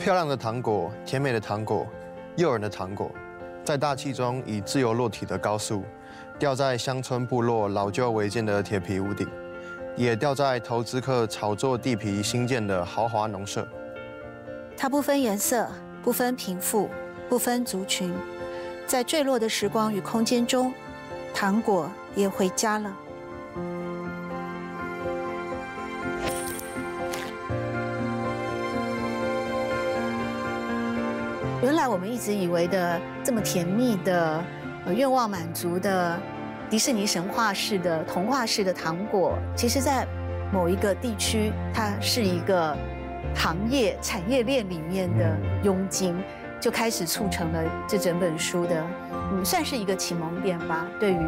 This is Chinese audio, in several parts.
漂亮的糖果，甜美的糖果，诱人的糖果，在大气中以自由落体的高速，吊在乡村部落老旧违建的铁皮屋顶，也掉在投资客炒作地皮新建的豪华农舍。它不分颜色，不分贫富，不分族群，在坠落的时光与空间中，糖果也回家了。原来我们一直以为的这么甜蜜的、呃愿望满足的迪士尼神话式的、童话式的糖果，其实，在某一个地区，它是一个行业产业链里面的佣金，就开始促成了这整本书的，嗯，算是一个启蒙点吧。对于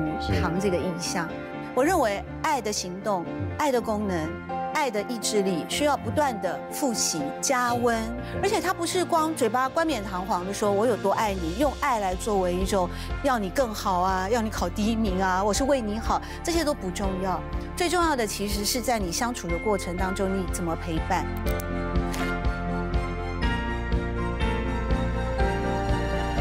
糖这个印象，我认为爱的行动、爱的功能。爱的意志力需要不断的复习加温，而且他不是光嘴巴冠冕堂皇的说我有多爱你，用爱来作为一种要你更好啊，要你考第一名啊，我是为你好，这些都不重要，最重要的其实是在你相处的过程当中，你怎么陪伴。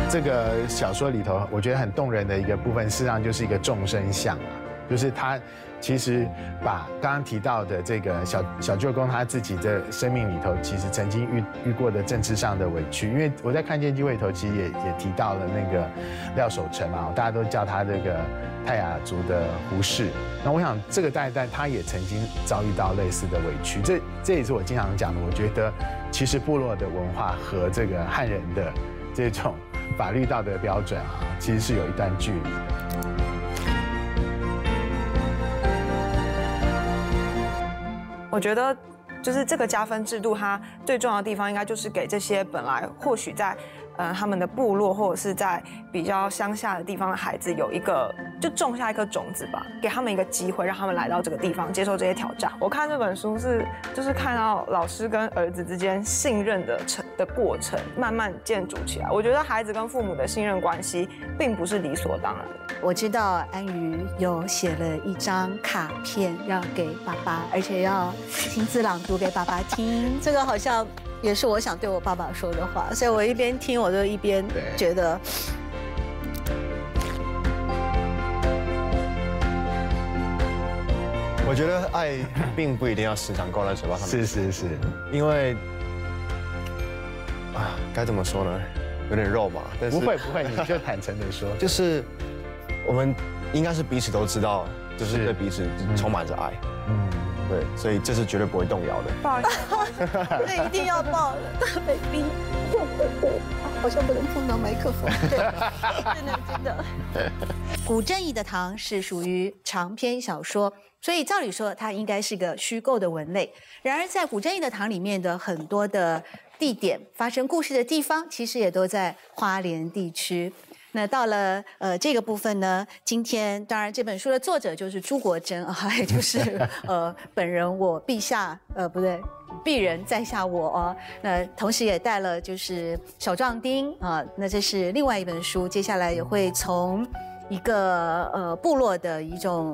这个小说里头，我觉得很动人的一个部分，事实上就是一个众生相啊，就是他。其实把刚刚提到的这个小小舅公他自己的生命里头，其实曾经遇遇过的政治上的委屈，因为我在看见机会里头，其实也也提到了那个廖守成嘛，大家都叫他这个泰雅族的胡适。那我想这个代代他也曾经遭遇到类似的委屈，这这也是我经常讲的。我觉得其实部落的文化和这个汉人的这种法律道德标准啊，其实是有一段距离的。我觉得，就是这个加分制度，它最重要的地方，应该就是给这些本来或许在。嗯，他们的部落或者是在比较乡下的地方的孩子，有一个就种下一颗种子吧，给他们一个机会，让他们来到这个地方接受这些挑战。我看这本书是就是看到老师跟儿子之间信任的成的过程慢慢建筑起来。我觉得孩子跟父母的信任关系并不是理所当然的。我知道安瑜有写了一张卡片要给爸爸，而且要亲自朗读给爸爸听。这个好像。也是我想对我爸爸说的话，所以我一边听，我就一边觉得，我觉得爱并不一定要时常挂在嘴巴上面。是是是，因为啊，该怎么说呢？有点肉吧。不会不会，你就坦诚的说，就是我们应该是彼此都知道，就是对彼此充满着爱。嗯。对，所以这是绝对不会动摇的。不好意思，这一定要抱了，大 baby。好像不能碰到麦克风。真的真的。古正义的糖是属于长篇小说，所以照理说它应该是个虚构的文类。然而在古正义的糖里面的很多的地点发生故事的地方，其实也都在花莲地区。那到了呃这个部分呢，今天当然这本书的作者就是朱国珍啊，也 就是呃本人我陛下呃不对，鄙人在下我。那同时也带了就是小壮丁啊，那这是另外一本书，接下来也会从一个呃部落的一种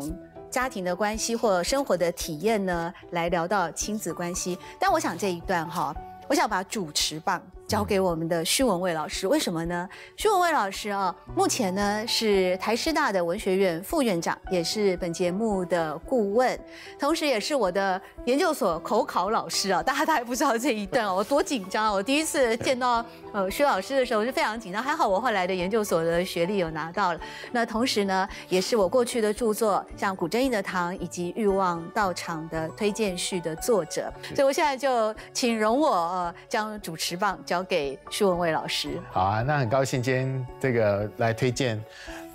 家庭的关系或生活的体验呢，来聊到亲子关系。但我想这一段哈，我想把主持棒。交给我们的徐文蔚老师，为什么呢？徐文蔚老师啊，目前呢是台师大的文学院副院长，也是本节目的顾问，同时也是我的研究所口考老师啊。大家都还不知道这一段哦，我多紧张啊！我第一次见到呃徐老师的时候，是非常紧张。还好我后来的研究所的学历有拿到了。那同时呢，也是我过去的著作像《古筝印的糖》以及《欲望道场》的推荐序的作者。所以我现在就请容我将主持棒交。交给徐文蔚老师。好啊，那很高兴今天这个来推荐《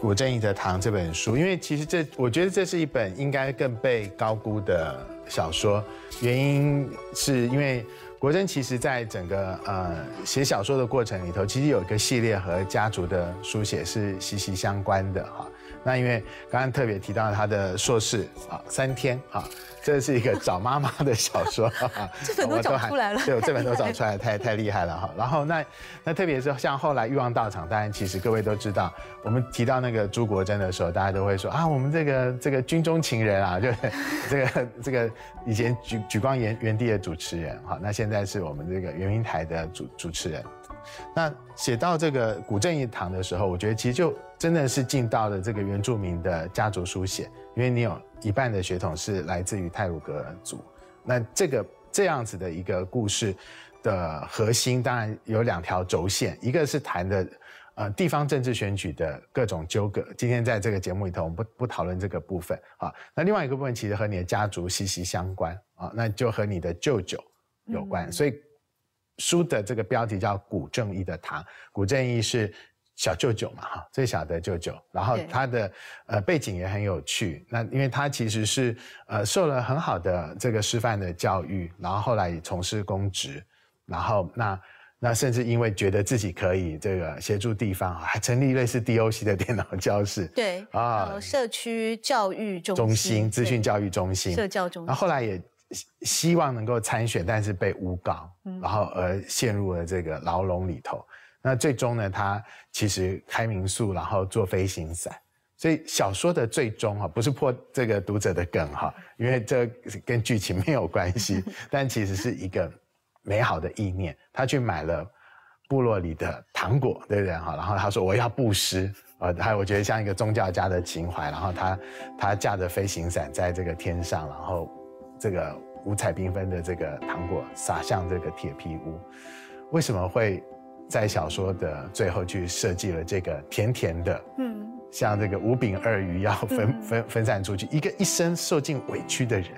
古正义的堂》这本书，因为其实这我觉得这是一本应该更被高估的小说。原因是因为国珍其实在整个呃写小说的过程里头，其实有一个系列和家族的书写是息息相关的哈。那因为刚刚特别提到他的硕士啊，三天啊，这是一个找妈妈的小说 啊，这本都找出来了对，这本都找出来，太太厉害了哈。然后那那特别是像后来欲望道场，当然其实各位都知道，我们提到那个朱国珍的时候，大家都会说啊，我们这个这个军中情人啊，就 这个这个以前举举光原原地的主持人哈，那现在是我们这个圆明台的主主持人。那写到这个古镇一堂的时候，我觉得其实就真的是进到了这个原住民的家族书写，因为你有一半的血统是来自于泰鲁格族。那这个这样子的一个故事的核心，当然有两条轴线，一个是谈的呃地方政治选举的各种纠葛。今天在这个节目里头，我们不不讨论这个部分啊。那另外一个部分其实和你的家族息息相关啊，那就和你的舅舅有关，所以。书的这个标题叫《古正义的堂》，古正义是小舅舅嘛，哈，最小的舅舅。然后他的呃背景也很有趣，那因为他其实是呃受了很好的这个师范的教育，然后后来也从事公职，然后那那甚至因为觉得自己可以这个协助地方，还成立类似 DOC 的电脑教室，对啊啊，社区教育中中心、资讯教教育中心，社教中心。然后后来也希希望能够参选，但是被诬告，嗯。然后而陷入了这个牢笼里头。那最终呢，他其实开民宿，然后做飞行伞。所以小说的最终哈，不是破这个读者的梗哈，因为这跟剧情没有关系，但其实是一个美好的意念。他去买了部落里的糖果，对不对哈？然后他说我要布施，呃，还有我觉得像一个宗教家的情怀。然后他他驾着飞行伞在这个天上，然后这个五彩缤纷的这个糖果洒向这个铁皮屋。为什么会在小说的最后去设计了这个甜甜的？嗯，像这个五饼二鱼要分嗯分分散出去，一个一生受尽委屈的人，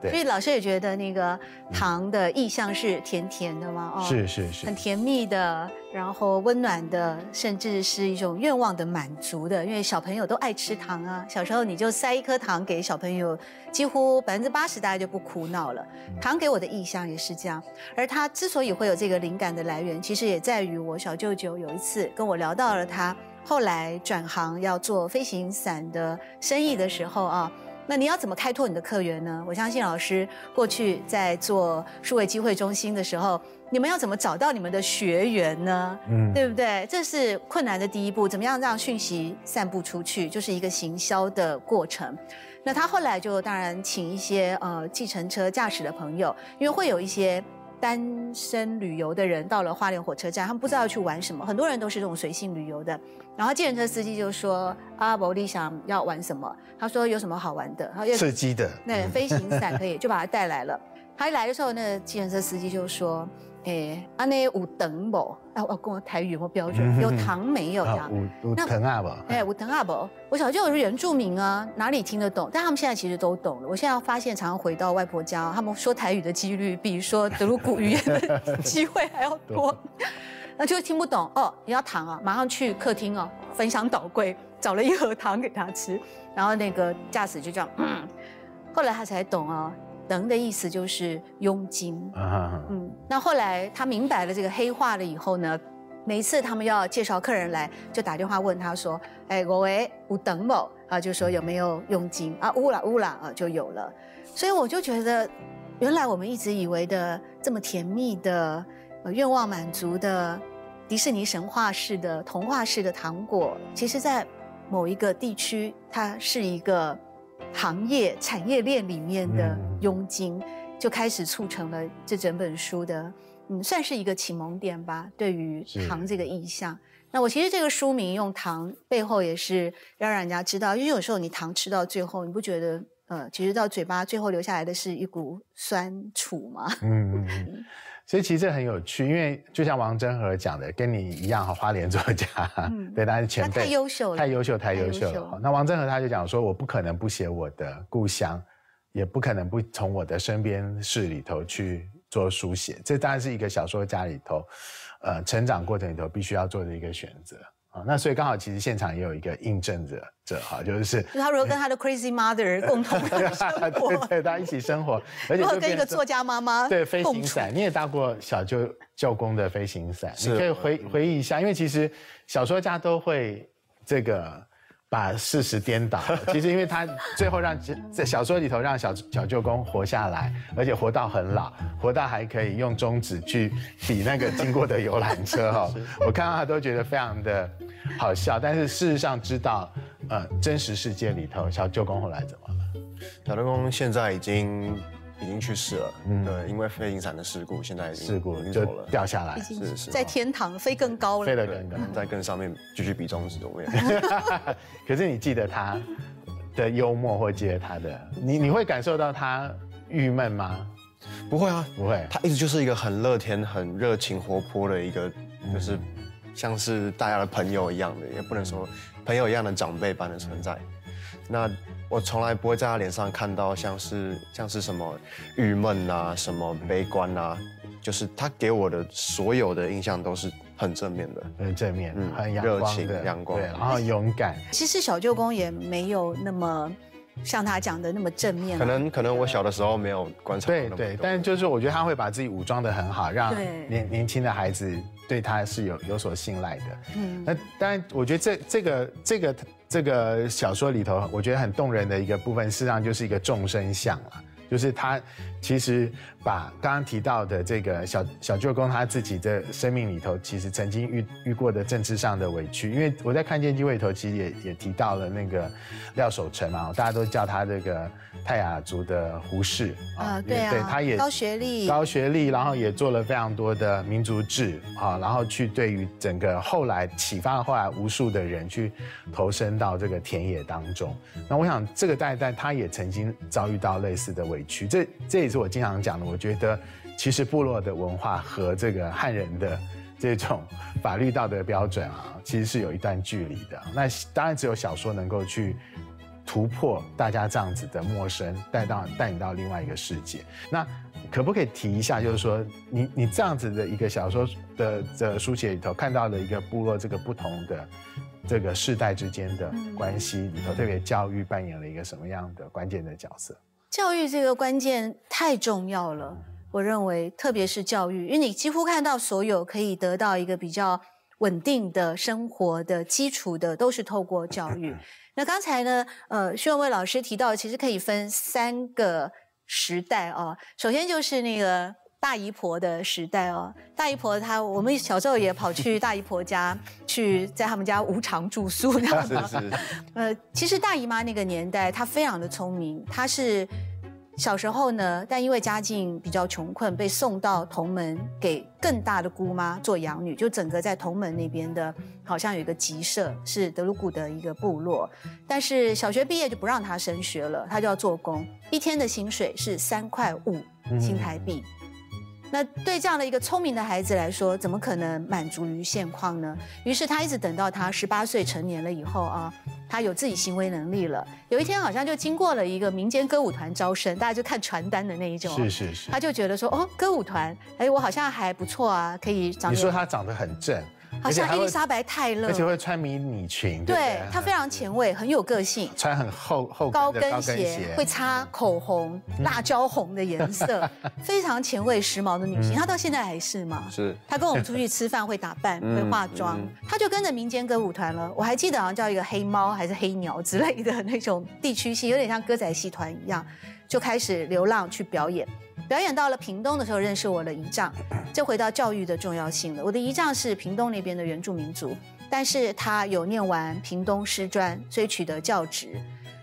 对所以老师也觉得那个糖的意象是甜甜的吗？哦，是是是很，甜蜜的，然后温暖的，甚至是一种愿望的满足的。因为小朋友都爱吃糖啊，小时候你就塞一颗糖给小朋友，几乎百分之八十大家就不哭闹了。糖给我的意象也是这样，而他之所以会有这个灵感的来源，其实也在于我小舅舅有一次跟我聊到了他后来转行要做飞行伞的生意的时候啊。那你要怎么开拓你的客源呢？我相信老师过去在做数位机会中心的时候，你们要怎么找到你们的学员呢？嗯对不对？这是困难的第一步，怎么样让讯息散布出去，就是一个行销的过程。那他后来就当然请一些呃计程车驾驶的朋友，因为会有一些单身旅游的人到了花莲火车站，他们不知道要去玩什么，很多人都是这种随性旅游的。然后计程车司机就说：“阿伯，利想要玩什么？”他说：“有什么好玩的？”然后又刺激的，那飞行伞可以，就把他带来了。他一来的时候，那个计程车司机就说：“诶，啊那有等不？啊，我跟我台语有没有标准？有糖没有？这样。五五疼啊不？哎，我等下不，我小舅是原住民啊，哪里听得懂？但他们现在其实都懂了。我现在发现，常常回到外婆家，他们说台语的几率比说德鲁古语言的 机会还要多。那就听不懂哦，你要糖啊，马上去客厅哦，分享倒柜，找了一盒糖给他吃，然后那个驾驶就这样，嗯，后来他才懂哦，等的意思就是佣金。嗯，那后来他明白了这个黑化了以后呢，每一次他们要介绍客人来，就打电话问他说：“哎，我喂，我等某啊？”就说有没有佣金啊？乌啦乌啦啊，就有了。所以我就觉得，原来我们一直以为的这么甜蜜的、呃愿望满足的迪士尼神话式的、童话式的糖果，其实在某一个地区，它是一个行业产业链里面的嗯佣金。就开始促成了这整本书的，嗯，算是一个启蒙点吧，对于糖这个意象。那我其实这个书名用糖背后也是要让人家知道，因为有时候你糖吃到最后，你不觉得呃，其实到嘴巴最后留下来的是一股酸楚吗？嗯。所以其实这很有趣，因为就像王真和讲的，跟你一样哈，花莲作家，嗯对，他是前辈，太优秀了太优秀，太太优优秀秀了。好那王真和他就讲说，我不可能不写我的故乡，也不可能不从我的身边事里头去做书写。这当然是一个小说家里头，呃，成长过程里头必须要做的一个选择。啊，那所以刚好其实现场也有一个印证者者哈，就是他如何跟他的 crazy mother 共同 生对活，对，大家一起生活，而且如何跟一个作家妈妈对飞行伞，你也搭过小舅舅公的飞行伞，你可以回回忆一下，因为其实小说家都会这个把事实颠倒。其实因为他最后让在小说里头让小小舅公活下来，而且活到很老，活到还可以用中指去比那个经过的游览车 哈。我看到他都觉得非常的好笑，但是事实上知道，呃，真实世界里头小舅公后来怎么了？小舅公现在已经。已经去世了，嗯，对，因为飞行伞的事故，现在事故就掉下来，是是，在天堂飞更高了，飞得更高，在更上面继续比中指，我也。可是你记得他的幽默，或记得他的，你你会感受到他郁闷吗？不会啊，不会，他一直就是一个很乐天、很热情、活泼的一个，就是像是大家的朋友一样的，也不能说朋友一样的长辈般的存在。那我从来不会在他脸上看到像是像是什么郁闷啊，什么悲观啊，就是他给我的所有的印象都是很正面的，很正面，嗯，很热情、阳光，对，然后勇敢。其实小舅公也没有那么像他讲的那么正面，可能可能我小的时候没有观察。对对，但是就是我觉得他会把自己武装的很好，让年年轻的孩子对他是有有所信赖的。嗯，那当然，我觉得这这个这个。这个小说里头，我觉得很动人的一个部分，事实上就是一个众生相啊，就是他其实把刚刚提到的这个小小舅公他自己的生命里头，其实曾经遇遇过的政治上的委屈，因为我在看见机会里头，其实也也提到了那个廖守成嘛，大家都叫他这个。泰雅族的胡适啊，对啊，对，他也高学历，高学历，然后也做了非常多的民族志啊，然后去对于整个后来启发了后来无数的人去投身到这个田野当中。那我想这个代代他也曾经遭遇到类似的委屈，这这也是我经常讲的。我觉得其实部落的文化和这个汉人的这种法律道德标准啊，其实是有一段距离的。那当然只有小说能够去。突破大家这样子的陌生，带到带你到另外一个世界。那可不可以提一下，就是说你你这样子的一个小说的的书写里头看到的一个部落这个不同的这个世代之间的关系里头，特别教育扮演了一个什么样的关键的角色？教育这个关键太重要了，我认为，特别是教育，因为你几乎看到所有可以得到一个比较稳定的生活的基础的，都是透过教育。那刚才呢，呃，徐永伟老师提到，其实可以分三个时代哦。首先就是那个大姨婆的时代哦，大姨婆她，我们小时候也跑去大姨婆家，去在他们家无偿住宿，是是。呃，其实大姨妈那个年代，她非常的聪明，她是。小时候呢，但因为家境比较穷困，被送到同门给更大的姑妈做养女，就整个在同门那边的，好像有一个集社，是德鲁古的一个部落。但是小学毕业就不让她升学了，她就要做工，一天的薪水是三块五新台币。那对这样的一个聪明的孩子来说，怎么可能满足于现况呢？于是他一直等到他十八岁成年了以后啊，他有自己行为能力了。有一天好像就经过了一个民间歌舞团招生，大家就看传单的那一种，是是是，他就觉得说，哦，歌舞团，哎，我好像还不错啊，可以长。你说他长得很正。好像伊丽莎白泰勒，而且会穿迷你裙，对她非常前卫，很有个性。穿很厚厚高跟鞋，会擦口红，辣椒红的颜色，非常前卫时髦的女性。她到现在还是吗？是。她跟我们出去吃饭会打扮，会化妆。她就跟着民间歌舞团了。我还记得好像叫一个黑猫还是黑鸟之类的那种地区戏，有点像歌仔戏团一样，就开始流浪去表演。表演到了屏东的时候，认识我的姨丈，这回到教育的重要性了。我的姨丈是屏东那边的原住民族，但是他有念完屏东师专，所以取得教职。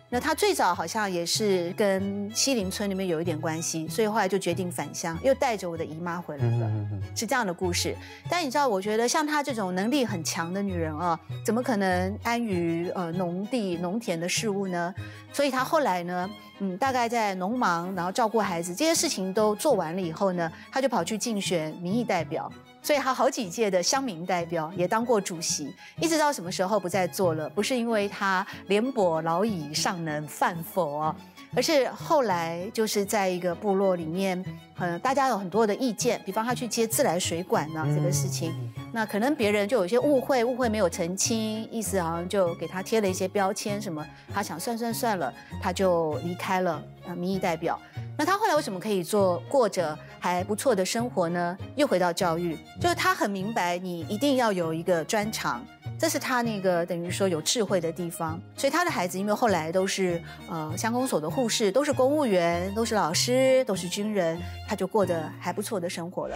那他最早好像也是跟西林村里面有一点关系，所以后来就决定返乡，又带着我的姨妈回来了，是这样的故事。但你知道，我觉得像她这种能力很强的女人啊，怎么可能安于呃农地农田的事物呢？所以她后来呢，嗯，大概在农忙，然后照顾孩子这些事情都做完了以后呢，她就跑去竞选民意代表。所以他好几届的乡民代表也当过主席，一直到什么时候不再做了？不是因为他廉颇老矣尚能饭否啊，而是后来就是在一个部落里面，嗯，大家有很多的意见，比方他去接自来水管呢这个事情，那可能别人就有些误会，误会没有澄清，意思好像就给他贴了一些标签什么，他想算算算了，他就离开了啊民意代表。那他后来为什么可以做过着还不错的生活呢？又回到教育，就是他很明白，你一定要有一个专长。这是他那个等于说有智慧的地方。所以他的孩子因为后来都是呃乡公所的护士，都是公务员，都是老师，都是军人，他就过得还不错的生活了。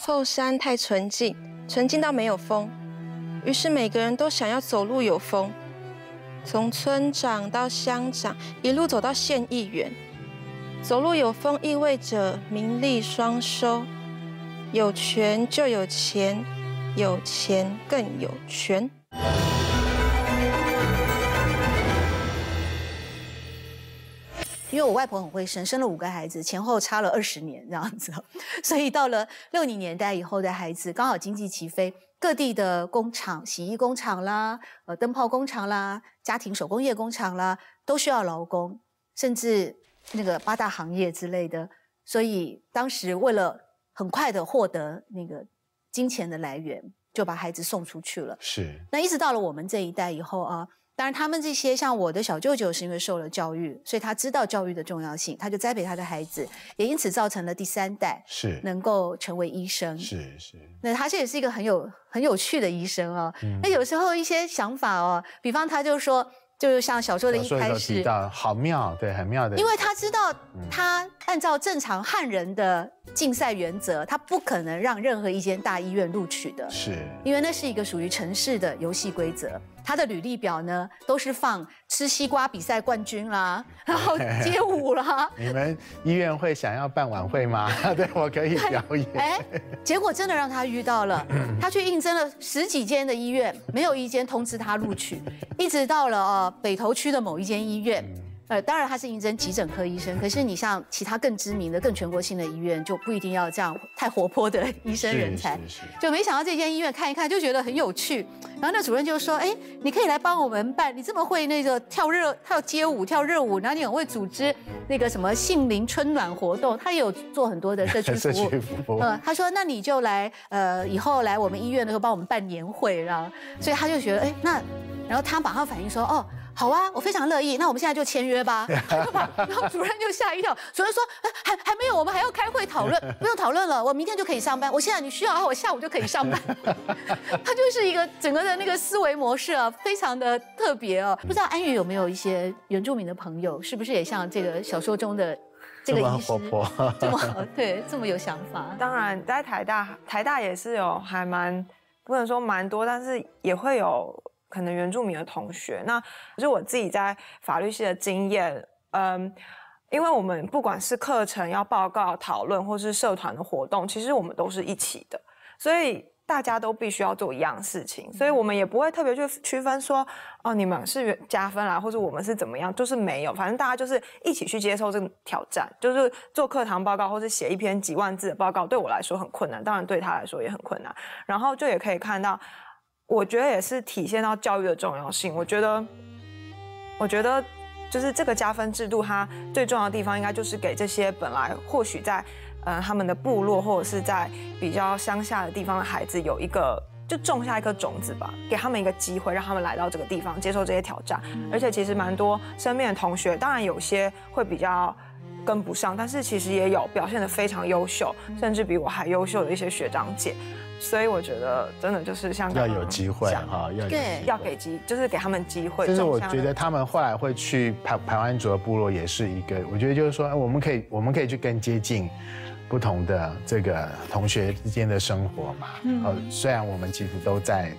后山太纯净，纯净到没有风，于是每个人都想要走路有风。从村长到乡长，一路走到县议员，走路有风意味着名利双收，有权就有钱，有钱更有权。因为我外婆很会生，生了五个孩子，前后差了二十年这样子，所以到了六零年代以后的孩子，刚好经济起飞，各地的工厂、洗衣工厂啦、呃灯泡工厂啦、家庭手工业工厂啦，都需要劳工，甚至那个八大行业之类的，所以当时为了很快的获得那个金钱的来源，就把孩子送出去了。是，那一直到了我们这一代以后啊。当然，他们这些像我的小舅舅，是因为受了教育，所以他知道教育的重要性，他就栽培他的孩子，也因此造成了第三代是能够成为医生。是是，那他这也是一个很有很有趣的医生哦。那有时候一些想法哦，比方他就说。就是像小说的一开始提到，好妙，对，很妙的。因为他知道，他按照正常汉人的竞赛原则，他不可能让任何一间大医院录取的。是，因为那是一个属于城市的游戏规则。他的履历表呢，都是放吃西瓜比赛冠军啦，然后街舞啦。你们医院会想要办晚会吗？对我可以表演。哎，结果真的让他遇到了，他去应征了十几间的医院，没有一间通知他录取，一直到了呃。北投区的某一间医院，呃，当然他是应征急诊科医生，可是你像其他更知名的、更全国性的医院，就不一定要这样太活泼的 医生人才。就没想到这间医院看一看就觉得很有趣，然后那主任就说：“哎，你可以来帮我们办，你这么会那个跳热、跳街舞、跳热舞，然后你很会组织那个什么杏林春暖活动，他也有做很多的社区服务。呃，他说那你就来，呃，以后来我们医院的时候帮我们办年会，然后所以他就觉得，哎，那然后他马上反应说，哦。好啊，我非常乐意。那我们现在就签约吧。然后主任就吓一跳，主任说：“还还没有，我们还要开会讨论，不用讨论了，我明天就可以上班。我现在你需要，我下午就可以上班。”他就是一个整个的那个思维模式啊，非常的特别哦。不知道安宇有没有一些原住民的朋友，是不是也像这个小说中的这个医师这么对，这么有想法？当然，在台大，台大也是有还蛮不能说蛮多，但是也会有。可能原住民的同学，那是我自己在法律系的经验，嗯，因为我们不管是课程要报告、讨论，或是社团的活动，其实我们都是一起的，所以大家都必须要做一样事情，所以我们也不会特别去区分说，哦，你们是加分啦，或者我们是怎么样，就是没有，反正大家就是一起去接受这个挑战，就是做课堂报告，或者写一篇几万字的报告，对我来说很困难，当然对他来说也很困难，然后就也可以看到。我觉得也是体现到教育的重要性。我觉得，我觉得就是这个加分制度，它最重要的地方应该就是给这些本来或许在呃他们的部落或者是在比较乡下的地方的孩子有一个就种下一颗种子吧，给他们一个机会，让他们来到这个地方接受这些挑战。而且其实蛮多身边的同学，当然有些会比较跟不上，但是其实也有表现的非常优秀，甚至比我还优秀的一些学长姐。所以我觉得真的就是像要有机会哈，要对要给机，就是给他们机会。就是我觉得他们后来会去排排湾族的部落，也是一个，我觉得就是说，我们可以我们可以去更接近不同的这个同学之间的生活嘛。嗯。虽然我们其实都在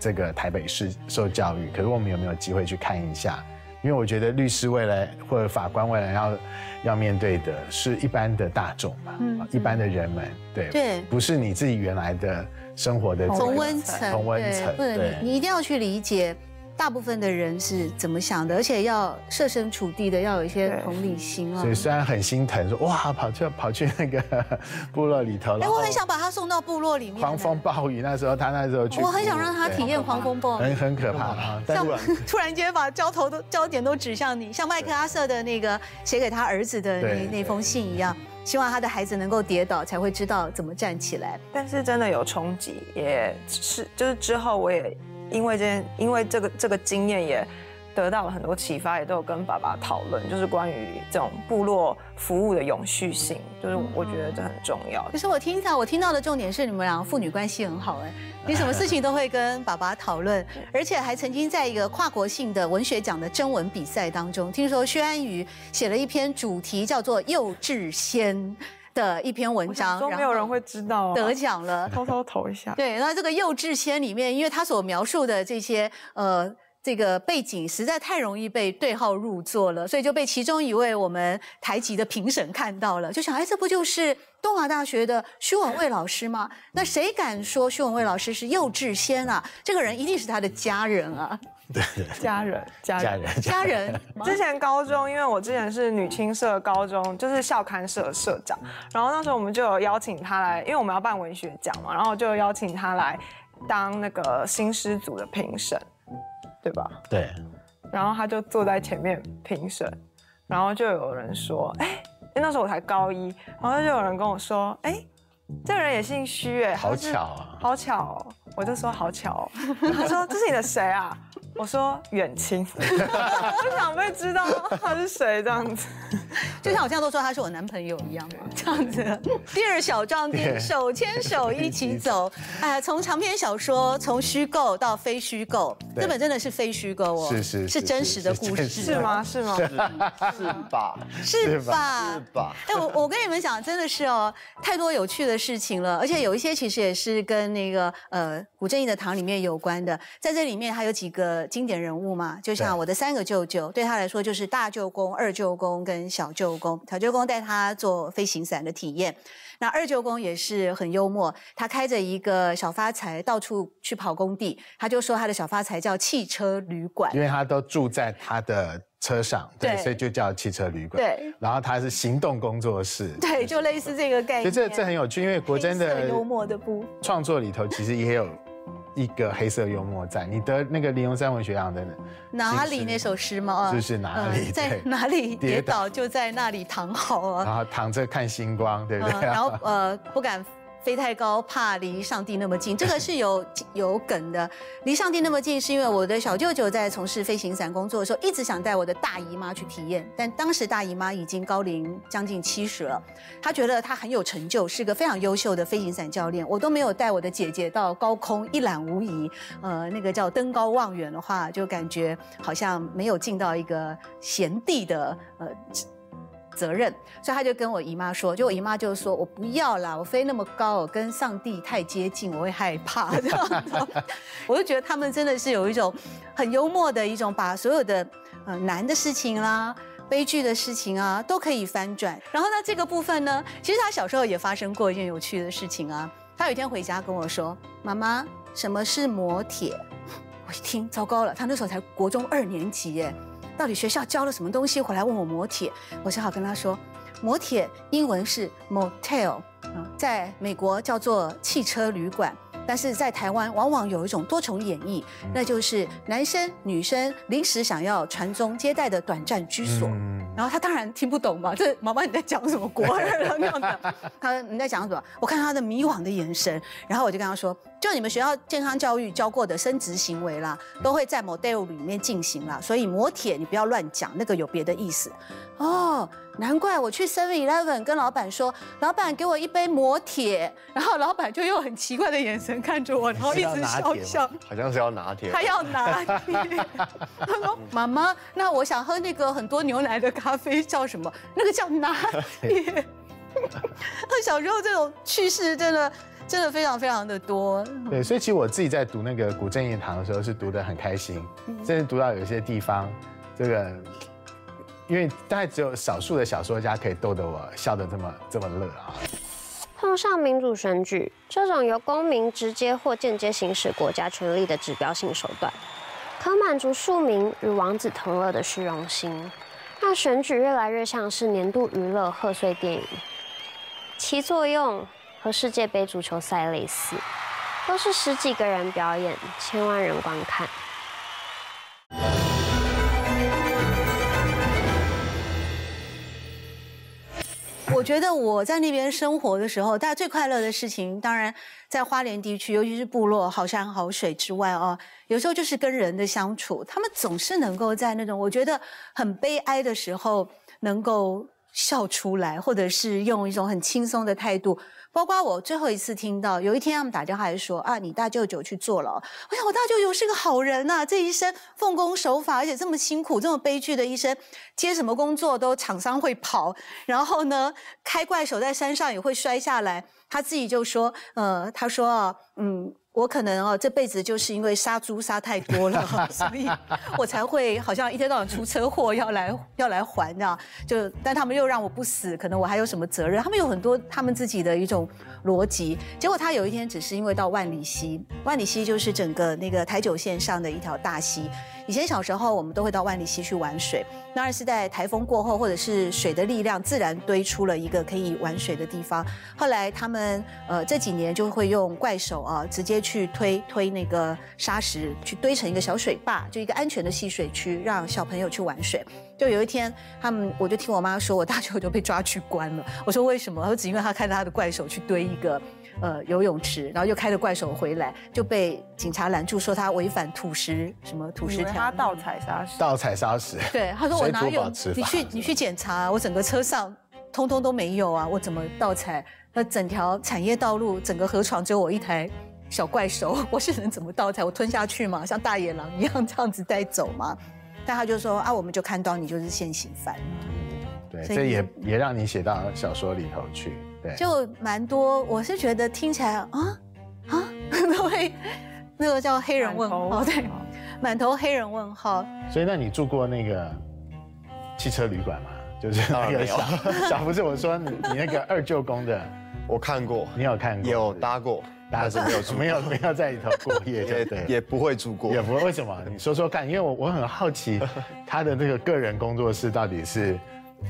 这个台北市受教育，可是我们有没有机会去看一下？因为我觉得律师未来或者法官未来要要面对的是一般的大众嘛，一般的人们，对，对，不是你自己原来的生活的同温层，同温层，对，你一定要去理解。大部分的人是怎么想的？而且要设身处地的，要有一些同理心啊。所以虽然很心疼，说哇，跑去跑去那个 部落里头了，哎，我很想把他送到部落里面。狂风暴雨那时候，他那时候去，我很想让他体验狂风暴雨，很很可怕啊！像 突然间把焦头都焦点都指向你，像麦克阿瑟的那个写给他儿子的那那封信一样，希望他的孩子能够跌倒，才会知道怎么站起来。但是真的有冲击，也是就是之后我也。因为这，因为这个这个经验也得到了很多启发，也都有跟爸爸讨论，就是关于这种部落服务的永续性，就是我觉得这很重要。可是我听到我听到的重点是你们两个父女关系很好哎，你什么事情都会跟爸爸讨论，而且还曾经在一个跨国性的文学奖的征文比赛当中，听说薛安瑜写了一篇主题叫做《幼稚仙》的一篇文章，都没有人会知道，得奖了，偷偷投一下。对，那这个《幼稚仙》里面，因为他所描述的这些呃。这个背景实在太容易被对号入座了，所以就被其中一位我们台籍的评审看到了，就想，哎，这不就是东华大学的徐文蔚老师吗？那谁敢说徐文蔚老师是幼稚仙啊？这个人一定是他的家人啊！对，家人，家人，家人。之前高中，因为我之前是女青社高中，就是校刊社社长，然后那时候我们就有邀请他来，因为我们要办文学奖嘛，然后就邀请他来当那个新诗组的评审。对吧？对。然后他就坐在前面评审，然后就有人说：“哎，因为那时候我才高一。”然后就有人跟我说：“哎，这个人也姓虚哎，好巧啊，好巧。”哦我就说：“好巧。”哦他说：“这是你的谁啊？”我说远亲，我想被知道他是谁这样子，就像我现在都说他是我男朋友一样嘛，这样子。第二小壮丁手牵手一起走，哎，从长篇小说从虚构到非虚构，这本真的是非虚构哦，是是是真实的故事，是吗？是吗？是吧？是吧？是吧？哎，我我跟你们讲，真的是哦，太多有趣的事情了，而且有一些其实也是跟那个呃古正义的堂里面有关的，在这里面还有几个。经典人物嘛，就像我的三个舅舅，对他来说就是大舅公、二舅公跟小舅公。小舅公带他做飞行伞的体验，那二舅公也是很幽默，他开着一个小发财到处去跑工地，他就说他的小发财叫汽车旅馆，因为他都住在他的车上，对，所以就叫汽车旅馆。对，然后他是行动工作室，对，就类似这个概念。所以这这很有趣，因为国珍的幽默的不创作里头其实也有。一个黑色幽默在你的那个林荣山文学奖的哪里那首诗吗？就是哪里在哪里跌倒就在那里躺好啊，然后躺着看星光，对不对？然后呃不敢。飞太高，怕离上帝那么近，这个是有有梗的。离上帝那么近，是因为我的小舅舅在从事飞行伞工作的时候，一直想带我的大姨妈去体验，但当时大姨妈已经高龄将近七十了，她觉得她很有成就，是个非常优秀的飞行伞教练，我都没有带我的姐姐到高空一览无遗，呃，那个叫登高望远的话，就感觉好像没有尽到一个贤弟的呃。责任，所以他就跟我姨妈说，就我姨妈就说，我不要啦，我飞那么高，跟上帝太接近，我会害怕。这样子，我就觉得他们真的是有一种很幽默的一种，把所有的呃难的事情啦、悲剧的事情啊，都可以翻转。然后呢，这个部分呢，其实他小时候也发生过一件有趣的事情啊。他有一天回家跟我说：“妈妈，什么是磨铁？” 我一听，糟糕了，他那时候才国中二年级耶。到底学校教了什么东西？回来问我磨铁，我只好跟他说，磨铁英文是 motel，啊，在美国叫做汽车旅馆，但是在台湾往往有一种多重演绎，那就是男生女生临时想要传宗接代的短暂居所。然后他当然听不懂嘛，这妈妈你在讲什么国二了 那样的？他说你在讲什么？我看他的迷惘的眼神，然后我就跟他说。就你们学校健康教育教过的生殖行为啦，都会在 model 里面进行啦，所以磨铁你不要乱讲，那个有别的意思。哦，难怪我去 Seven Eleven 跟老板说，老板给我一杯磨铁，然后老板就用很奇怪的眼神看着我，然后一直笑笑，好像是要拿铁，他要拿铁。他说 妈妈，那我想喝那个很多牛奶的咖啡叫什么？那个叫拿铁。他小时候这种趣事真的。真的非常非常的多，对，所以其实我自己在读那个古正义堂的时候是读得很开心，甚至读到有些地方，这个，因为大概只有少数的小说家可以逗得我笑得这么这么乐啊。碰上民主选举这种由公民直接或间接行使国家权力的指标性手段，可满足庶民与王子同乐的虚荣心，让选举越来越像是年度娱乐贺岁电影，其作用。和世界杯足球赛类似，都是十几个人表演，千万人观看。我觉得我在那边生活的时候，大家最快乐的事情，当然在花莲地区，尤其是部落好山好水之外哦，有时候就是跟人的相处，他们总是能够在那种我觉得很悲哀的时候，能够笑出来，或者是用一种很轻松的态度。包括我最后一次听到，有一天他们打电话来说啊，你大舅舅去坐牢。”哎呀我大舅舅是个好人呐，这一生奉公守法，而且这么辛苦、这么悲剧的一生，接什么工作都厂商会跑，然后呢，开怪手在山上也会摔下来。他自己就说，呃，他说啊，嗯。我可能哦，这辈子就是因为杀猪杀太多了，所以我才会好像一天到晚出车祸要来要来还啊。就但他们又让我不死，可能我还有什么责任？他们有很多他们自己的一种逻辑。结果他有一天只是因为到万里溪，万里溪就是整个那个台九线上的一条大溪。以前小时候，我们都会到万里溪去玩水，当然是在台风过后，或者是水的力量自然堆出了一个可以玩水的地方。后来他们呃这几年就会用怪手啊，直接去推推那个沙石，去堆成一个小水坝，就一个安全的戏水区，让小朋友去玩水。就有一天，他们我就听我妈说，我大舅就被抓去关了。我说为什么？我说只因为他看到他的怪手去堆一个。呃，游泳池，然后又开着怪手回来，就被警察拦住，说他违反土石什么土石条。他盗采砂石。盗采砂石。对，他说我哪有？你去你去检查，我整个车上通通都没有啊，我怎么盗采？那整条产业道路，整个河床只有我一台小怪手，我是能怎么倒采？我吞下去吗？像大野狼一样这样子带走吗？但他就说啊，我们就看到你就是现行犯。对，这也也让你写到小说里头去。就蛮多，我是觉得听起来啊啊，都会那个叫黑人问号，对，满头黑人问号。所以，那你住过那个汽车旅馆吗？就是那个小 小不是我说你你那个二舅公的，我看过，你有看过？有搭过，但是没有住，没有 没有在里头过夜，对对，也不会住过，也不会。为什么？你说说看，因为我我很好奇他的那个个人工作室到底是。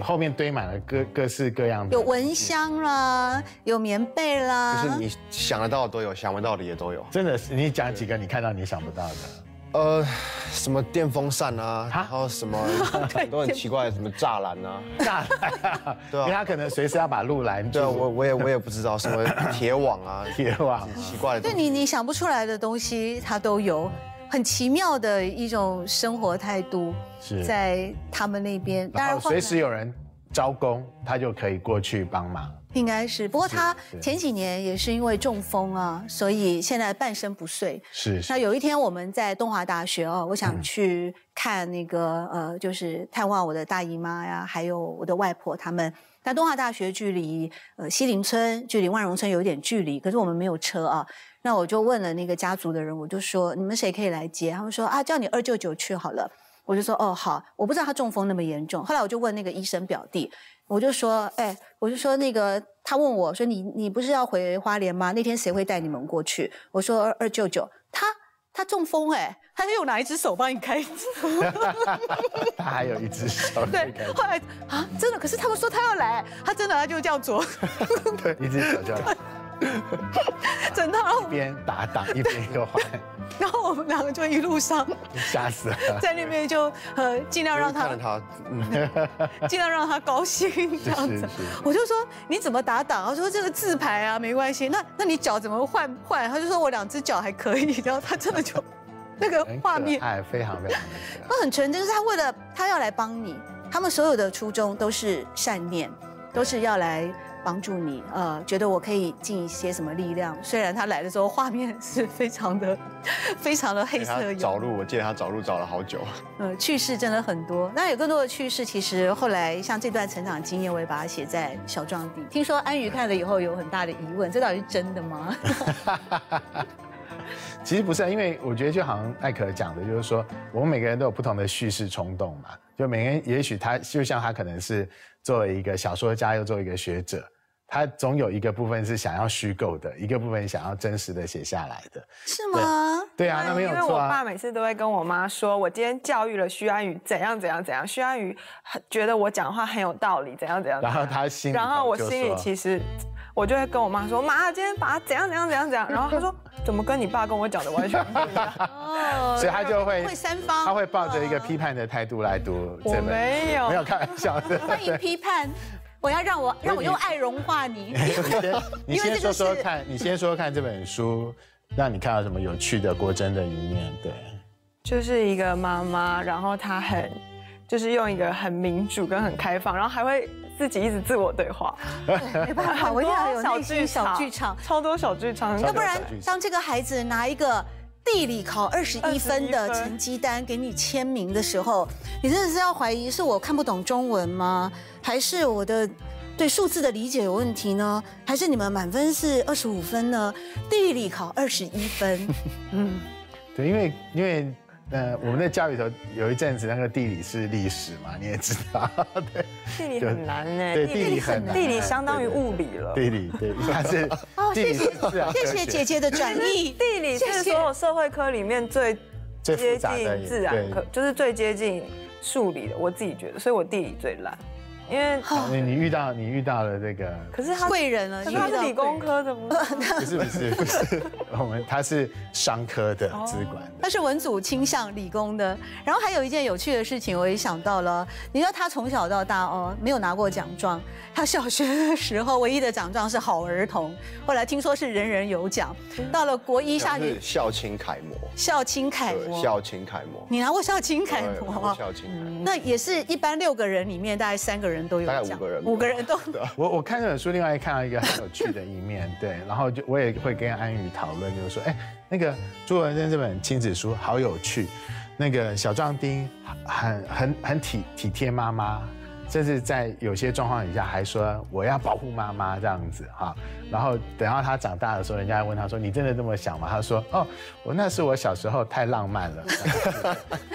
后面堆满了各各式各样的，有蚊香啦，有棉被啦，就是你想得到的都有，想不到的也都有。真的是，你讲几个你看到你想不到的？呃，什么电风扇啊，然后什么 很多很奇怪的什么栅栏啊，栅栏，对啊，因为他可能随时要把路拦住。对，我我也我也不知道什么铁网啊，铁网，奇怪的。对你你想不出来的东西，他都有。很奇妙的一种生活态度，在他们那边。当然，随时有人招工，他就可以过去帮忙。应该是，不过他前几年也是因为中风啊，所以现在半身不遂。是。那有一天我们在东华大学哦，我想去看那个呃，就是探望我的大姨妈呀，还有我的外婆他们。那东华大学距离呃西林村、距离万荣村有一点距离，可是我们没有车啊。那我就问了那个家族的人，我就说你们谁可以来接？他们说啊，叫你二舅舅去好了。我就说哦好，我不知道他中风那么严重。后来我就问那个医生表弟，我就说哎，我就说那个他问我说你你不是要回花莲吗？那天谁会带你们过去？我说二二舅舅，他他中风哎，他用哪一只手帮你开？他还有一只手。对，后来啊真的，可是他们说他要来，他真的他就这样做。对，一只手就来。整套一边打挡一边又换，然后我们两个就一路上 吓死了，在那边就呃尽量让他，尽量让他高兴这样子。我就说你怎么打挡？他说这个自排啊没关系。那那你脚怎么换换？他就说我两只脚还可以。然后他真的就那个画面哎非常非常，他很纯真，就是他为了他要来帮你，他们所有的初衷都是善念，都是要来。帮助你，呃，觉得我可以尽一些什么力量？虽然他来的时候画面是非常的、非常的黑色。找路，我记得他找路找了好久。呃，趣事真的很多。那有更多的趣事，其实后来像这段成长经验，我也把它写在小壮底。听说安宇看了以后有很大的疑问，这到底是真的吗？其实不是，因为我觉得就好像艾可讲的，就是说我们每个人都有不同的叙事冲动嘛。就每个人，也许他就像他可能是作为一个小说家，又作为一个学者。他总有一个部分是想要虚构的，一个部分想要真实的写下来的，是吗？对啊，那没有错啊。因为我爸每次都会跟我妈说，我今天教育了徐安宇怎样怎样怎样，徐安宇觉得我讲话很有道理，怎样怎样。然后他心，然后我心里其实，我就会跟我妈说，妈，今天把它怎样怎样怎样怎样。然后她说，怎么跟你爸跟我讲的完全不一样？哦，所以她就会会三方，他会抱着一个批判的态度来读这本。没有，没有开玩笑的。欢迎批判。我要让我让我用爱融化你。你先 说说看，你先说说看这本书让你看到什么有趣的国珍的一面？对，就是一个妈妈，然后她很，就是用一个很民主跟很开放，然后还会自己一直自我对话，没办法，我一定要有内心小剧场，超多小剧场，要不然当这个孩子拿一个。地理考二十一分的成绩单给你签名的时候，你真的是要怀疑是我看不懂中文吗？还是我的对数字的理解有问题呢？还是你们满分是二十五分呢？地理考二十一分，嗯，对，因为因为呃，我们在家里头有一阵子那个地理是历史嘛，你也知道，对，地理很难呢，对地理很难地理相当于物理了。地理对，它是 哦谢谢谢谢姐姐的转译。地理是所有社会科里面最最接近自然科，就是最接近数理的，我自己觉得，所以我地理最烂，因为你你遇到你遇到了这个，可是他，贵人了，可是他是理工科的，不是？不是不是不是，我们他是商科的资管，他是文组倾向理工的。然后还有一件有趣的事情，我也想到了。你知道他从小到大哦，没有拿过奖状。他小学的时候唯一的奖状是好儿童，后来听说是人人有奖。到了国一下去是校青楷模，校青楷，模，校青楷模，你拿过校青楷模？校青楷模。那也是一般六个人里面，大概三个人都有大概，五个人五个人都。我我看这本书，另外看到一个很有趣的一面，对，然后就我也会跟安宇讨论，就是说，哎，那个朱文珍这本亲子书好有趣，那个小壮丁很很很体体贴妈妈，甚至在有些状况底下还说我要保护妈妈这样子哈，然后等到他长大的时候，人家问他说你真的这么想吗？他说哦，我那是我小时候太浪漫了。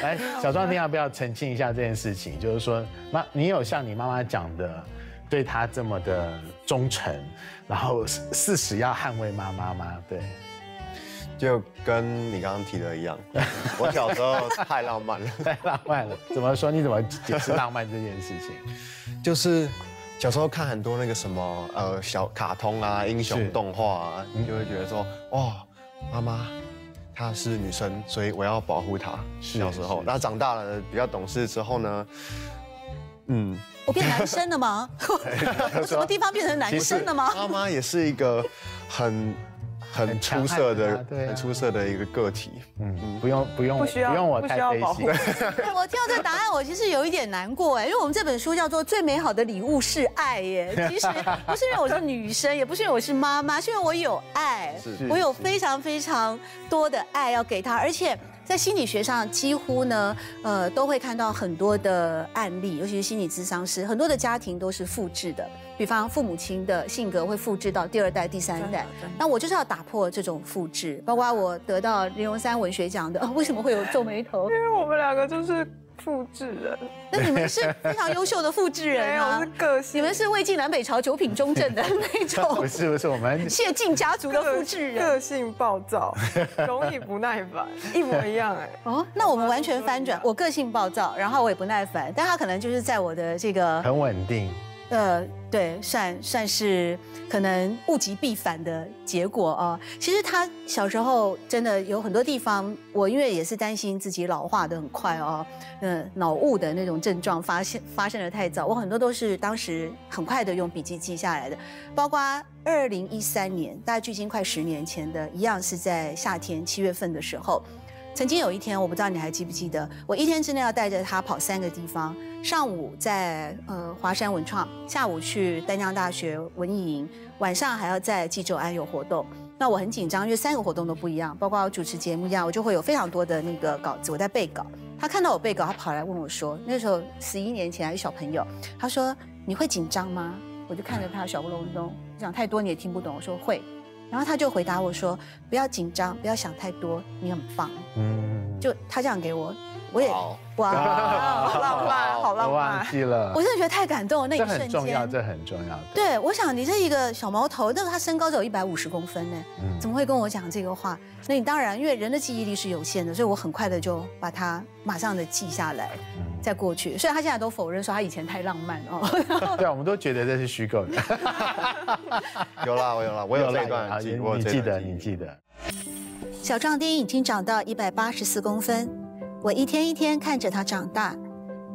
来，小壮你要不要澄清一下这件事情？就是说妈，你有像你妈妈讲的。对他这么的忠诚，然后誓死要捍卫妈妈吗？对，就跟你刚刚提的一样，我小时候太浪漫了，太浪漫了。怎么说？你怎么解释浪漫这件事情？就是小时候看很多那个什么呃小卡通啊、英雄动画啊，你就会觉得说哇，妈妈她是女生，所以我要保护她。小时候是，那长大了比较懂事之后呢，嗯，我变男生了吗？什么地方变成男生了吗？妈妈也是一个很很出色的、对啊很出色的一个个体。嗯，不用不用不需要用我不太费需要保护心。哎 我听到这个答案，我其实有一点难过哎，因为我们这本书叫做《最美好的礼物是爱》耶。其实不是因为我是女生，也不是因为我是妈妈，是因为我有爱，是我有非常非常多的爱要给他，而且。在心理学上，几乎呢，呃，都会看到很多的案例，尤其是心理咨商师，很多的家庭都是复制的。比方父母亲的性格会复制到第二代、第三代。那我就是要打破这种复制，包括我得到林荣三文学奖的，哦，为什么会有皱眉头？因为我们两个就是复制人，那你们是非常优秀的复制人啊有是！个性，你们是魏晋南北朝九品中正的 那种不是不是，我们谢晋家族的复制人个性暴躁，容易不耐烦，一模一样哎。哦。那我们完全翻转，我个性暴躁，然后我也不耐烦，但他可能就是在我的这个很稳定。呃，对，算算是可能物极必反的结果啊。其实他小时候真的有很多地方，我因为也是担心自己老化的很快哦，嗯，脑雾的那种症状发现发生的太早，我很多都是当时很快的用笔记记下来的，包括二零一三年，大概距今快十年前的，一样是在夏天七月份的时候。曾经有一天，我不知道你还记不记得，我一天之内要带着他跑三个地方：上午在呃华山文创，下午去丹江大学文艺营，晚上还要在济州安有活动。那我很紧张，因为三个活动都不一样，包括主持节目一样，我就会有非常多的那个稿子，我在背稿。他看到我背稿，他跑来问我说：“那时候十一年前还是小朋友，他说你会紧张吗？”我就看着他小不隆咚，讲太多你也听不懂。我说会，然后他就回答我说：“不要紧张，不要想太多，你很棒。”嗯，就他这样给我，我也哇，好浪漫，好浪漫。记了我，真的觉得太感动了，那这一瞬很重要，间。这很重要。对，我想你这一个小毛头，那个他身高只有一百五十公分呢，嗯怎么会跟我讲这个话？那你当然，因为人的记忆力是有限的，所以我很快的就把它马上的记下来，嗯再过去。虽然他现在都否认说他以前太浪漫哦，对啊，我们都觉得这是虚构的。有啦，我有啦，我有这一啊段记，你我记得，你记得。小壮丁已经长到一百八十四公分，我一天一天看着他长大，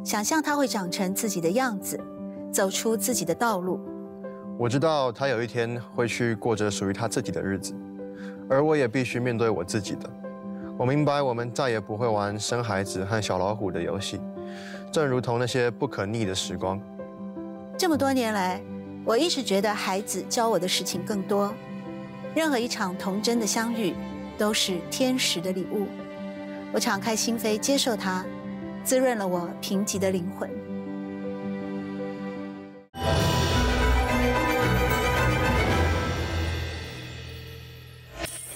想象他会长成自己的样子，走出自己的道路。我知道他有一天会去过着属于他自己的日子，而我也必须面对我自己的。我明白，我们再也不会玩生孩子和小老虎的游戏，正如同那些不可逆的时光。这么多年来，我一直觉得孩子教我的事情更多。任何一场童真的相遇，都是天使的礼物。我敞开心扉接受它，滋润了我贫瘠的灵魂。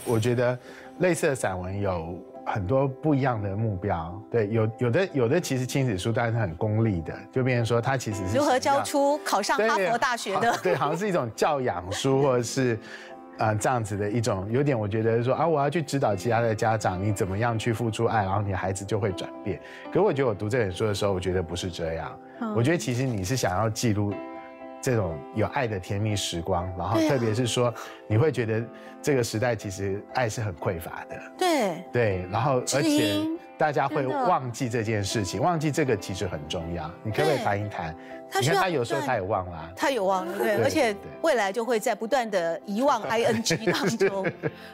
我觉得类似的散文有很多不一样的目标，对，有有的有的其实亲子书当然是很功利的，就变成说它其实是如何教出考上哈佛大学的好？对，好像是一种教养书，或者是呃这样子的一种，有点我觉得说啊，我要去指导其他的家长，你怎么样去付出爱，然后你的孩子就会转变。可我觉得我读这本书的时候，我觉得不是这样，嗯我觉得其实你是想要记录。这种有爱的甜蜜时光，然后特别是说，你会觉得这个时代其实爱是很匮乏的，对，对，然后而且音大家会忘记这件事情，忘记这个其实很重要。你可不可以对谈一谈？你看他有时候他也忘了啊、他有忘对而且未来就会在不断的遗忘 ing 当中。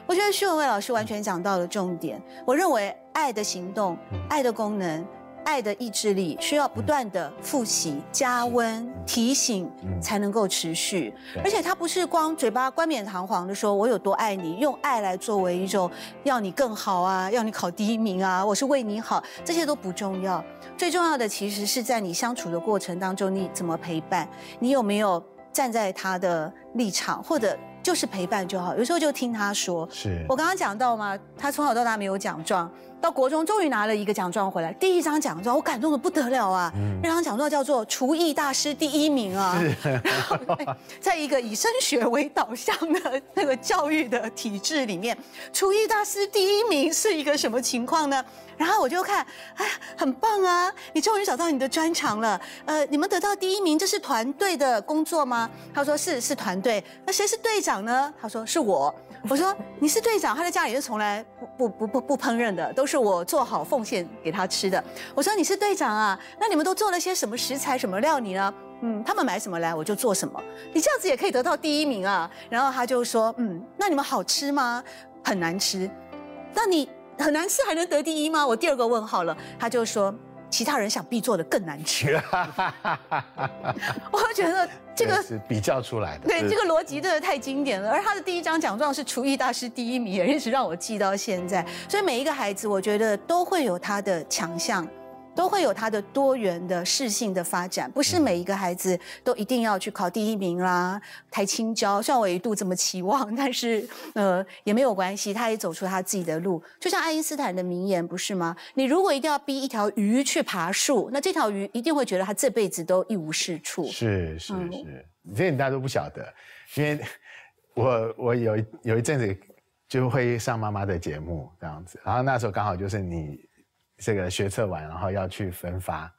我觉得徐文蔚老师完全讲到了重点。我认为爱的行动、爱的功能、爱的意志力，需要不断的复习、加温、提醒，嗯才能够持续。而且他不是光嘴巴冠冕堂皇的说我有多爱你，用爱来作为一种要你更好啊，要你考第一名啊，我是为你好，这些都不重要。最重要的其实是在你相处的过程当中，你怎么陪伴，你有没有站在他的立场，或者就是陪伴就好。有时候就听他说。是我刚刚讲到嘛，他从小到大没有奖状，到国中终于拿了一个奖状回来，第一张奖状我感动的不得了啊！嗯那张奖状叫做厨艺大师第一名啊！然后 在一个以升学为导向的那个教育的体制里面，厨艺大师第一名是一个什么情况呢？然后我就看，哎呀，很棒啊！你终于找到你的专长了。呃，你们得到第一名，这是团队的工作吗？他说是，是团队。那谁是队长呢？他说是我。我说你是队长，他在家里是从来不不不不烹饪的，都是我做好奉献给他吃的。我说你是队长啊，那你们都做了些什么食材、什么料理呢？嗯，他们买什么来我就做什么。你这样子也可以得到第一名啊。然后他就说，嗯，那你们好吃吗？很难吃。那你很难吃还能得第一吗？我第二个问号了。他就说，其他人想必做的更难吃。我觉得这个是比较出来的。对，这个逻辑真的太经典了。而他的第一张奖状是厨艺大师第一名，也一直让我记到现在。所以每一个孩子，我觉得都会有他的强项。都会有他的多元的适性的发展，不是每一个孩子都一定要去考第一名啦、台青交。虽然我一度这么期望，但是呃也没有关系，他也走出他自己的路。就像爱因斯坦的名言，不是吗？你如果一定要逼一条鱼去爬树，那这条鱼一定会觉得它这辈子都一无是处。是是嗯是，这点大家都不晓得，因为我我有一有一阵子就会上妈妈的节目这样子，然后那时候刚好就是你这个学测完，然后要去分发，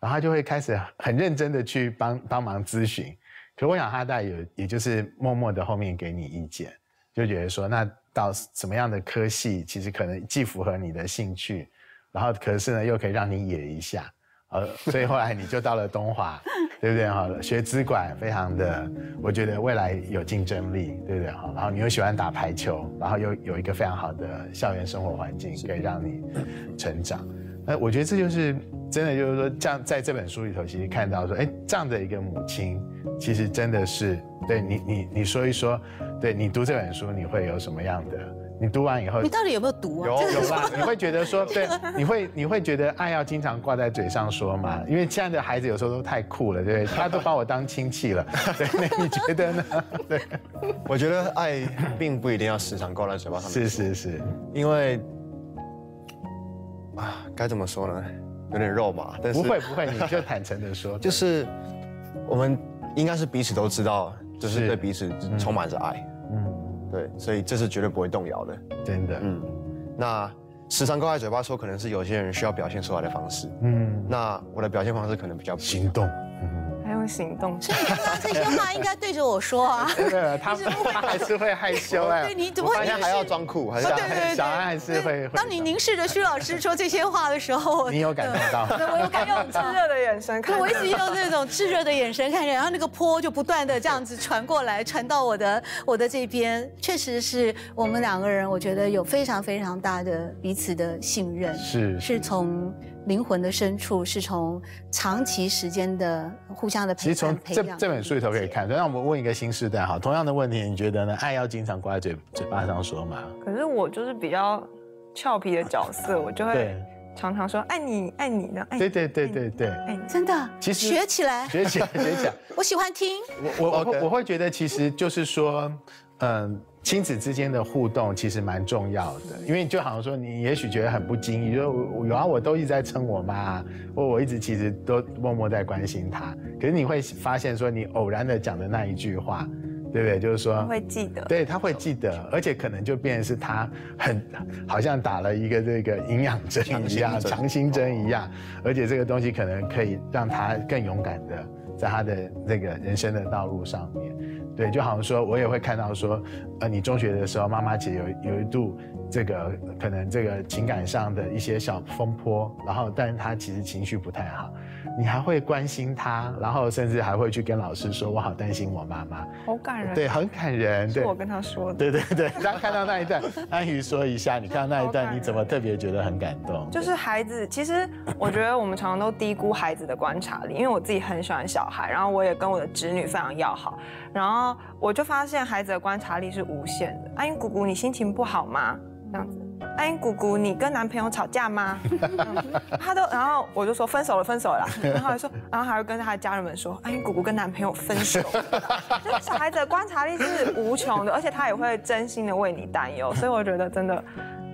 然后他就会开始很认真的去帮帮忙咨询，可我想他大概有也就是默默的后面给你意见，就觉得说那到什么样的科系，其实可能既符合你的兴趣，然后可是呢又可以让你野一下。呃，所以后来你就到了东华，对不对？哈，学资管非常的，我觉得未来有竞争力，对不对？哈，然后你又喜欢打排球，然后又有一个非常好的校园生活环境，可以让你成长。那我觉得这就是真的，就是说，这样在这本书里头，其实看到说，哎，这样的一个母亲，其实真的是对你，你你说一说，对你读这本书，你会有什么样的？你读完以后你，到底有没有读啊？有有吧？你会觉得说，对，你会你会觉得爱要经常挂在嘴上说嘛？因为现在的孩子有时候都太酷了，对不对？他都把我当亲戚了，对，那你觉得呢？对，我觉得爱并不一定要时常挂在嘴巴上面，是是是，因为啊，该怎么说呢？有点肉麻，但是不会不会，你就坦诚的说，就是我们应该是彼此都知道，就是是对彼此充满着爱，嗯，对，所以这是绝对不会动摇的。真的，嗯，那时常挂在嘴巴说，可能是有些人需要表现出来的方式。嗯，那我的表现方式可能比较行动，嗯，行动。所以刚刚这些话应该对着我说啊。对，他他 还是会害羞哎。对，你怎么会发现还要装酷，还是对对对小安还是会。当你凝视着徐老师说这些话的时候，你有感受到？我有感用炙热的眼神看。我一直用这种炙热的眼神看着，然后那个波就不断的这样子传过来，传到我的我的这边。确实是我们两个人，我觉得有非常非常大的彼此的信任，是是从灵魂的深处，是从长期时间的互相的陪其实从这这本书里头可以看。那我们问一个新时代哈，同样的问题，你觉得呢？爱要经常挂在嘴嘴巴上说吗？可是我就是比较俏皮的角色，我就会常常说爱你爱你呢。爱你对对对对对，爱你。真的，其实学起来，学起来学起来。我喜欢听。我我我会觉得，其实就是说，嗯，亲子之间的互动其实蛮重要的，因为就好像说，你也许觉得很不经意，就有啊，我都一直在称我妈，或我一直其实都默默在关心她，可是你会发现说，你偶然的讲的那一句话，对不对？就是说会记得对他会记得，而且可能就变成是他很好像打了一个这个营养针一样，强心针强心针一样，而且这个东西可能可以让他更勇敢的在他的那个人生的道路上面。对，就好像说，我也会看到说，呃，你中学的时候，妈妈姐有有一度这个可能这个情感上的一些小风波，然后但是她其实情绪不太好，你还会关心她，然后甚至还会去跟老师说，我好担心我妈妈，好感人。对，很感人，对我。跟她说的。对对对，当看到那一段，安瑜说一下，你看到那一段，你怎么特别觉得很感动？就是孩子，其实我觉得我们常常都低估孩子的观察力，因为我自己很喜欢小孩，然后我也跟我的侄女非常要好，然后我就发现孩子的观察力是无限的。阿英姑姑，你心情不好吗？这样子。阿英姑姑，你跟男朋友吵架吗？嗯 他都，然后我就说分手了，分手了啦。然后还说，然后还会跟他的家人们说，阿英姑姑跟男朋友分手了。就是小孩子的观察力是无穷的，而且他也会真心的为你担忧，所以我觉得真的。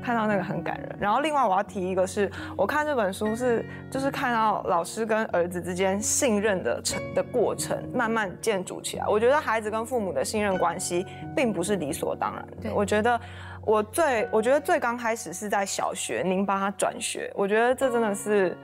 看到那个很感人，然后另外我要提一个是，我看这本书是就是看到老师跟儿子之间信任的成的过程慢慢建筑起来。我觉得孩子跟父母的信任关系并不是理所当然对的。我觉得我最我觉得最刚开始是在小学，您帮他转学，我觉得这真的是。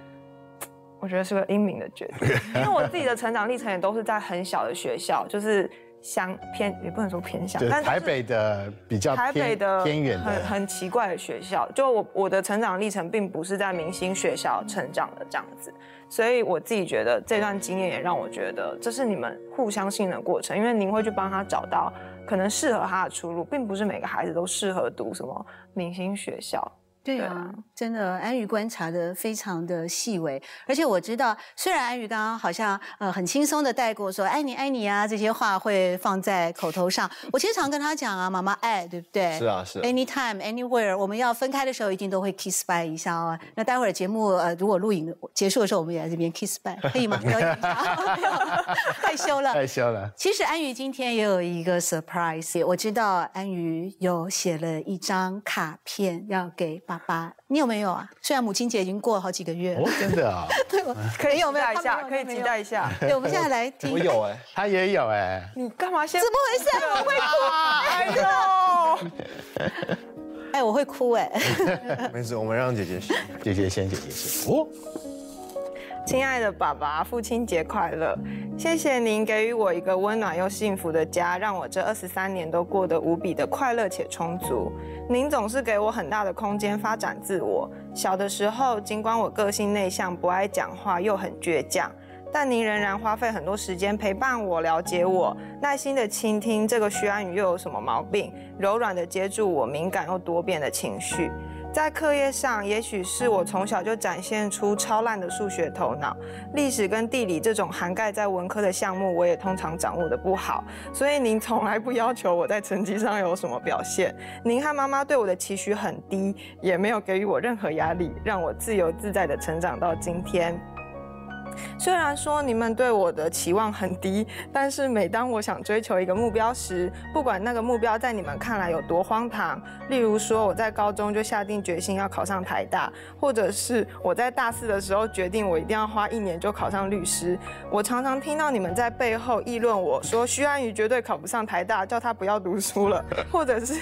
我觉得是个英明的决定，因为我自己的成长历程也都是在很小的学校，就是乡偏也不能说偏乡，但是但台北的比较台北的偏远很，很奇怪的学校，就我我的成长历程并不是在明星学校成长的这样子，所以我自己觉得这段经验也让我觉得这是你们互相信任的过程，因为您会去帮他找到可能适合他的出路，并不是每个孩子都适合读什么明星学校。对对啊，真的，安宇观察的非常的细微，而且我知道，虽然安宇刚刚好像呃很轻松的带过说爱你爱你啊这些话会放在口头上，我经常跟他讲啊，妈妈爱，对不对？是啊是啊 Anytime, anywhere，我们要分开的时候一定都会 kiss bye 一下哦。那待会儿节目呃如果录影结束的时候，我们也在这边 kiss bye，可以吗？表演一下害羞了。害羞了。其实安宇今天也有一个 surprise，我知道安宇有写了一张卡片要给爸爸，你有没有啊？虽然母亲节已经过了好几个月了，哦，真的啊，对我可以期有没有待一下，可以期待一下。对，我们现在来听。我有哎、他也有哎，你干嘛先？怎么回事？我会哭。哎呦！哎，我会哭哎。没事，我们让姐姐先。姐姐先，姐姐先。哦，亲爱的爸爸，父亲节快乐！谢谢您给予我一个温暖又幸福的家，让我这二十三年都过得无比的快乐且充足。您总是给我很大的空间发展自我。小的时候，尽管我个性内向，不爱讲话，又很倔强，但您仍然花费很多时间陪伴我、了解我，耐心的倾听这个徐安宇又有什么毛病，柔软的接住我敏感又多变的情绪。在课业上，也许是我从小就展现出超烂的数学头脑，历史跟地理这种涵盖在文科的项目，我也通常掌握的不好。所以您从来不要求我在成绩上有什么表现。您和妈妈对我的期许很低，也没有给予我任何压力，让我自由自在的成长到今天。虽然说你们对我的期望很低，但是每当我想追求一个目标时，不管那个目标在你们看来有多荒唐，例如说我在高中就下定决心要考上台大，或者是我在大四的时候决定我一定要花一年就考上律师，我常常听到你们在背后议论我说徐安宇绝对考不上台大，叫他不要读书了，或者是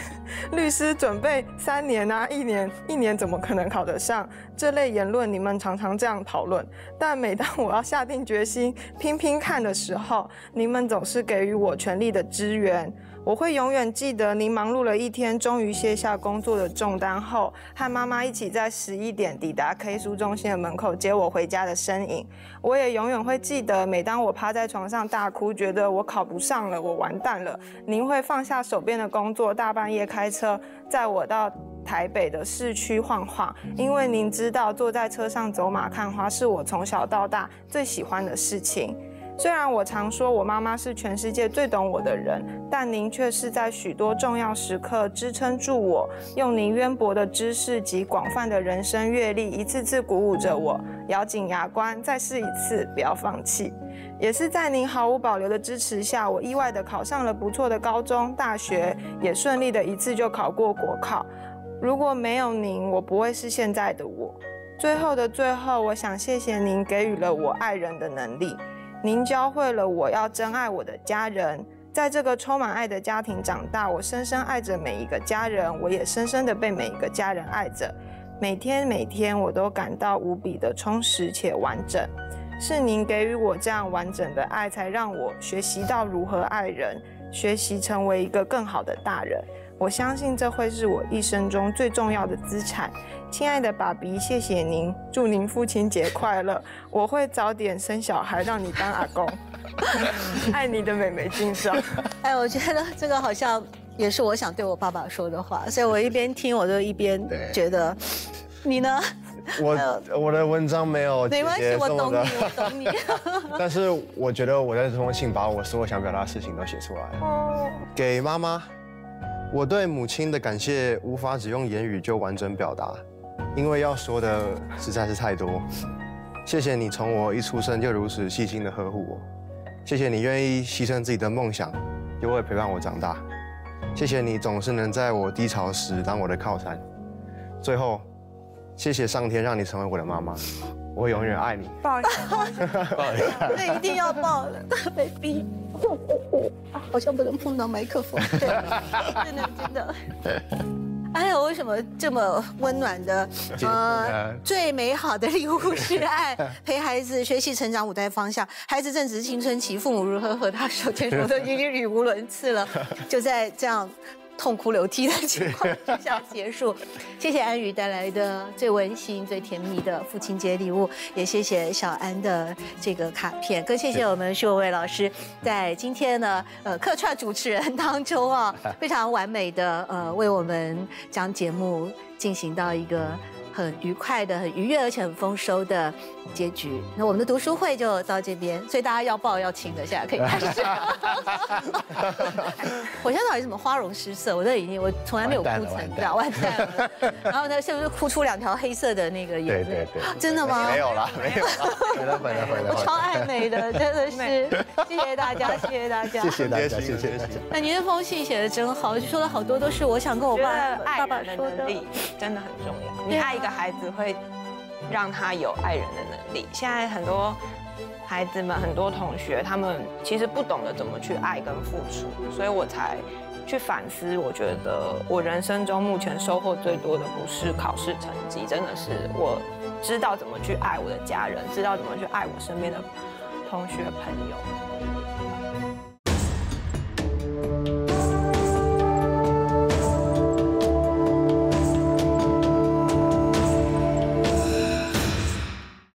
律师准备三年啊，一年一年怎么可能考得上？这类言论你们常常这样讨论，但每当我我要下定决心拼拼看的时候，您们总是给予我全力的支援。我会永远记得您忙碌了一天，终于卸下工作的重担后，和妈妈一起在十一点抵达 K 书中心的门口接我回家的身影。我也永远会记得，每当我趴在床上大哭，觉得我考不上了，我完蛋了，您会放下手边的工作，大半夜开车载我到台北的市区晃晃，因为您知道，坐在车上走马看花是我从小到大最喜欢的事情。虽然我常说我妈妈是全世界最懂我的人，但您却是在许多重要时刻支撑住我，用您渊博的知识及广泛的人生阅历，一次次鼓舞着我，咬紧牙关，再试一次，不要放弃。也是在您毫无保留的支持下，我意外的考上了不错的高中、大学，也顺利的一次就考过国考。如果没有您，我不会是现在的我。最后的最后，我想谢谢您给予了我爱人的能力。您教会了我要珍爱我的家人，在这个充满爱的家庭长大，我深深爱着每一个家人，我也深深的被每一个家人爱着。每天每天，我都感到无比的充实且完整。是您给予我这样完整的爱，才让我学习到如何爱人，学习成为一个更好的大人。我相信这会是我一生中最重要的资产，亲爱的爸比，谢谢您，祝您父亲节快乐！我会早点生小孩，让你当阿公。爱你的美眉敬上。哎，我觉得这个好像也是我想对我爸爸说的话，所以我一边听，我就一边觉得，你呢？我我的文章没有没关系，我懂你，我懂你。但是我觉得我在这封信把我所有想表达的事情都写出来了，给妈妈。我对母亲的感谢无法只用言语就完整表达，因为要说的实在是太多。谢谢你从我一出生就如此细心的呵护我，谢谢你愿意牺牲自己的梦想，就会陪伴我长大。谢谢你总是能在我低潮时当我的靠山。最后，谢谢上天让你成为我的妈妈，我会永远爱你。不好意思，那一定要抱了，大 baby。好像不能碰到麦克风，真的真的。哎呀，为什么这么温暖的？呃，最美好的礼物是爱，陪孩子学习成长五代方向。孩子正值青春期，父母如何和他手牵手 都已经语无伦次了。就在这样。痛哭流涕的情况之下结束，谢谢安宇带来的最温馨、最甜蜜的父亲节礼物，也谢谢小安的这个卡片，更谢谢我们徐伟老师在今天呢，呃，客串主持人当中啊，非常完美的呃，为我们将节目进行到一个。很愉快的、很愉悦而且很丰收的结局。那我们的读书会就到这边，所以大家要抱要亲的，现在可以开始。我现在到底怎么花容失色？我都已经，我从来没有哭成这样，完蛋了。然后呢，是不是哭出两条黑色的那个眼泪？真的吗？没有了，没有了。回来，回来，回来。超爱美的，真的是。谢谢大家，谢谢大家，谢谢大家，谢谢大家。那您这封信写的真好，说了好多都是我想跟我爸爸爸说的，真的很重要。你爱一个。孩子会让他有爱人的能力现在很多孩子们很多同学他们其实不懂得怎么去爱跟付出所以我才去反思我觉得我人生中目前收获最多的不是考试成绩真的是我知道怎么去爱我的家人知道怎么去爱我身边的同学朋友。